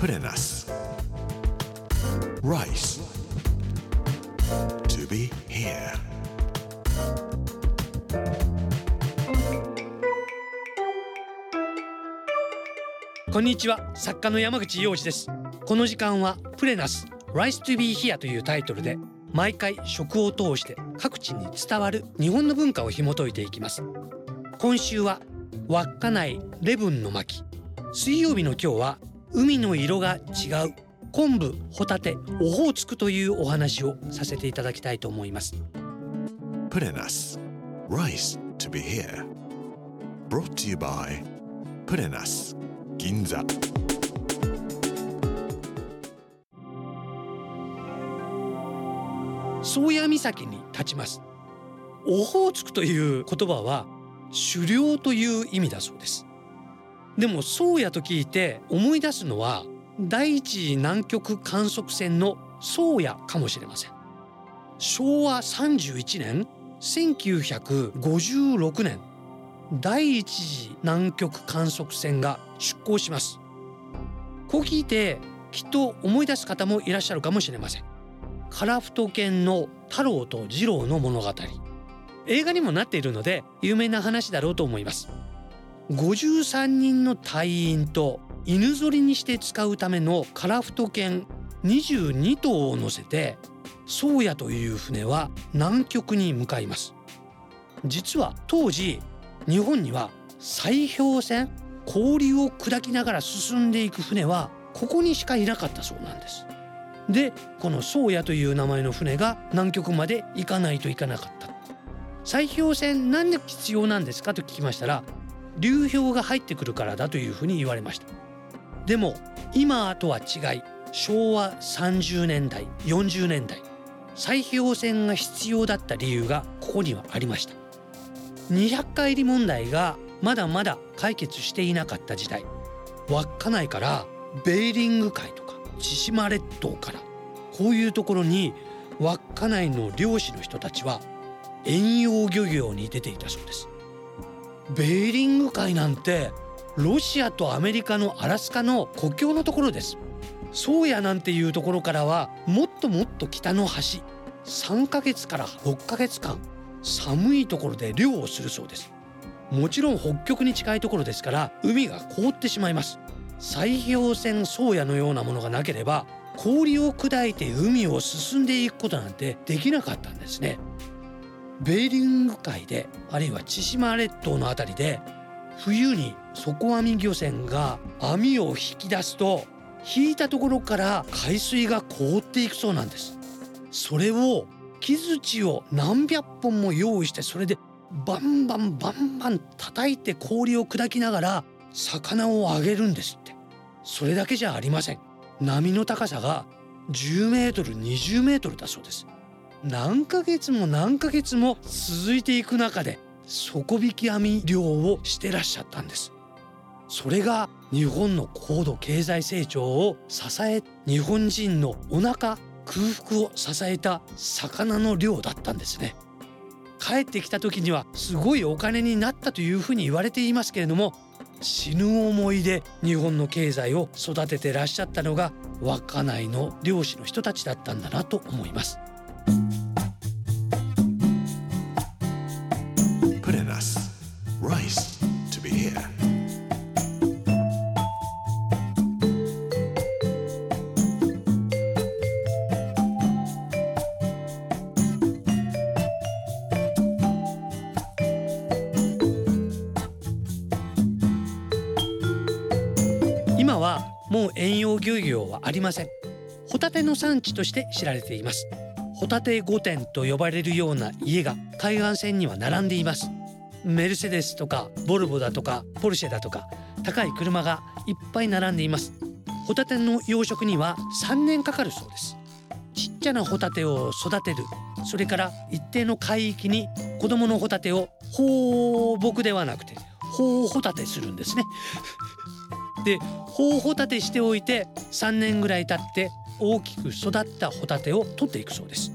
Put in us. Rice. To be here. こんにちは作家の山口洋二ですこの時間はプレナス Rice to be here というタイトルで毎回食を通して各地に伝わる日本の文化を紐解いていきます今週は稚内レブンの巻水曜日の今日は海の色が違う昆布ホタテオホーツクというお話をさせていただきたいと思います us. Rice to be here. Brought to you by Put in us. 銀座宗谷岬に立ちますオホーツクという言葉は狩猟という意味だそうですでも宗谷と聞いて思い出すのは第一次南極観測船の宗谷かもしれません。昭和31年1956年第一次南極観測船が出港します。こう聞いてきっと思い出す方もいらっしゃるかもしれません。カラフト犬の太郎と次郎の物語。映画にもなっているので有名な話だろうと思います。53人の隊員と犬ぞりにして使うためのカラフト犬22頭を乗せて宗谷という船は南極に向かいます。実は当時日本には砕氷船氷を砕きながら進んでいく船はここにしかいなかったそうなんです。でこの宗谷という名前の船が南極まで行かないといかなかった。砕氷船なんで必要なんですかと聞きましたら流氷が入ってくるからだというふうに言われました。でも今とは違い昭和30年代40年代砕氷船が必要だった理由がここにはありました。200回入り問題がまだまだ解決していなかった時代稚内からベーリング海とか千島列島からこういうところに稚内の漁師の人たちは遠洋漁業に出ていたそうです。ベーリング海なんてロシアとアメリカのアラスカの国境のところです。宗谷なんていうところからはもっともっと北の端。3ヶ月から6ヶ月間。寒いところで漁をするそうです。もちろん北極に近いところですから海が凍ってしまいます。砕氷船宗谷のようなものがなければ氷を砕いて海を進んでいくことなんてできなかったんですね。ベーリング海であるいは千島列島のあたりで冬に底網漁船が網を引き出すと引いたところから海水が凍っていくそうなんです。それを木槌を何百本も用意してそれでバンバンバンバン叩いて氷を砕きながら魚をあげるんですって。それだけじゃありません。波の高さが10メートル20メートルだそうです。何ヶ月も何ヶ月も続いていく中で底引き網漁をしてらっしゃったんです。それが日本の高度経済成長を支え日本人のお腹空腹を支えた魚の漁だったんですね。帰ってきた時にはすごいお金になったというふうに言われていますけれども死ぬ思いで日本の経済を育ててらっしゃったのが稚内の漁師の人たちだったんだなと思います。遠洋漁業はありません。ホタテの産地として知られています。ホタテ御殿と呼ばれるような家が海岸線には並んでいます。メルセデスとかボルボだとかポルシェだとか高い車がいっぱい並んでいます。ホタテの養殖には3年かかるそうです。ちっちゃなホタテを育てる。それから一定の海域に子供のホタテを放牧ではなくて放ホタテするんですね。で放ホタテしておいて3年ぐらい経って大きく育ったホタテを取っていくそうです。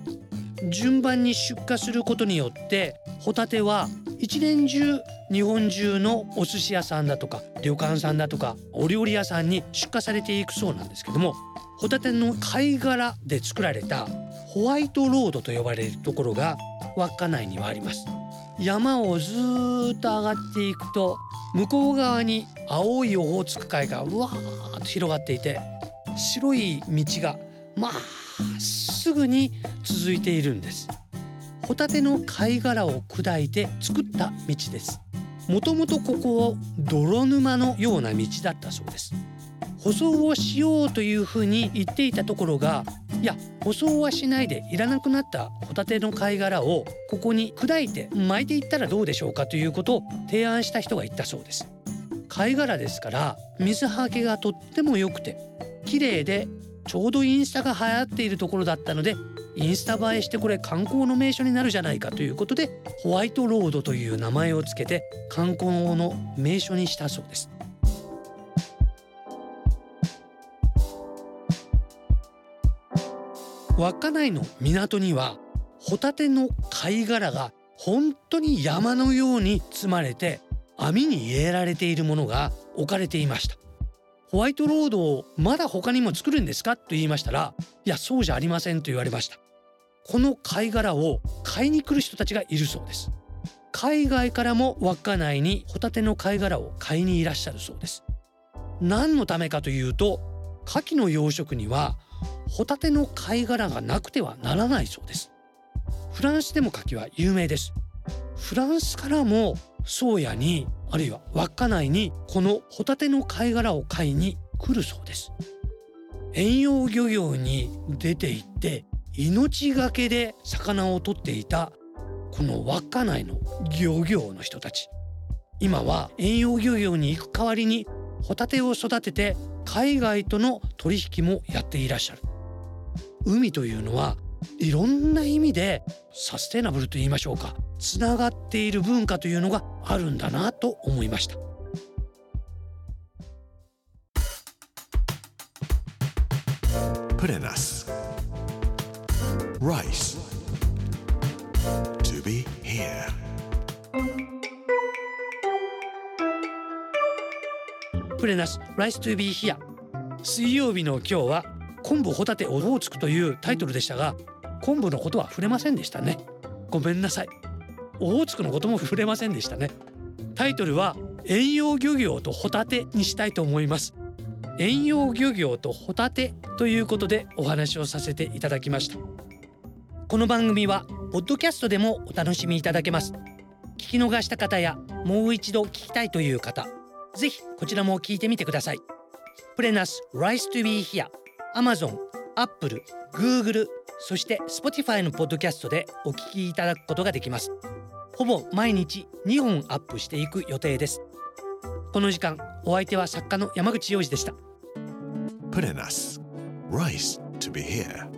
順番に出荷することによってホタテは一年中日本中のお寿司屋さんだとか旅館さんだとかお料理屋さんに出荷されていくそうなんですけどもホタテの貝殻で作られたホワイトロードと呼ばれるところが稚内にはあります。山をずっと上がっていくと向こう側に青いオホーツク海がうわーっと広がっていて白い道がまっすぐに続いているんです。ホタテの貝殻を砕いて作った道です。もともとここを泥沼のような道だったそうです。舗装をしようというふうに言っていたところがいや舗装はしないでいらなくなったホタテの貝殻をここに砕いて巻いていったらどうでしょうかということを提案した人がいたそうです。貝殻ですから水はけがとっても良くて綺麗でちょうどインスタが流行っているところだったのでインスタ映えしてこれ観光の名所になるじゃないかということでホワイトロードという名前をつけて観光の名所にしたそうです。稚内の港にはホタテの貝殻が本当に山のように積まれて網に入れられているものが置かれていました。ホワイトロードをまだ他にも作るんですかと言いましたらいやそうじゃありませんと言われました。この貝殻を買いに来る人たちがいるそうです。海外からも稚内にホタテの貝殻を買いにいらっしゃるそうです。何のためかというと牡蠣の養殖にはホタテの貝殻がなくてはならないそうです。フランスでも牡蠣は有名です。フランスからも宗谷にあるいは稚内にこのホタテの貝殻を買いに来るそうです。遠洋漁業に出て行って命がけで魚を取っていたこの稚内の漁業の人たち。今は遠洋漁業に行く代わりにホタテを育てて海外との取引もやっていらっしゃる海というのはいろんな意味でサステナブルと言いましょうかつながっている文化というのがあるんだなと思いました Purenas. Rice. To be here. プレナス Rice to be here 水曜日の今日は昆布ホタテオホーツクというタイトルでしたが昆布のことは触れませんでしたね。ごめんなさい。オホーツクのことも触れませんでしたね。タイトルは遠洋漁業とホタテにしたいと思います。遠洋漁業とホタテということでお話をさせていただきました。この番組はポッドキャストでもお楽しみいただけます。聞き逃した方やもう一度聞きたいという方ぜひこちらも聞いてみてください。プレナス Rise to be here Amazon Apple Google そして Spotify のポッドキャストでお聞きいただくことができます。ほぼ毎日2本アップしていく予定です。この時間お相手は作家の山口洋二でした。プレナス Rise to be here。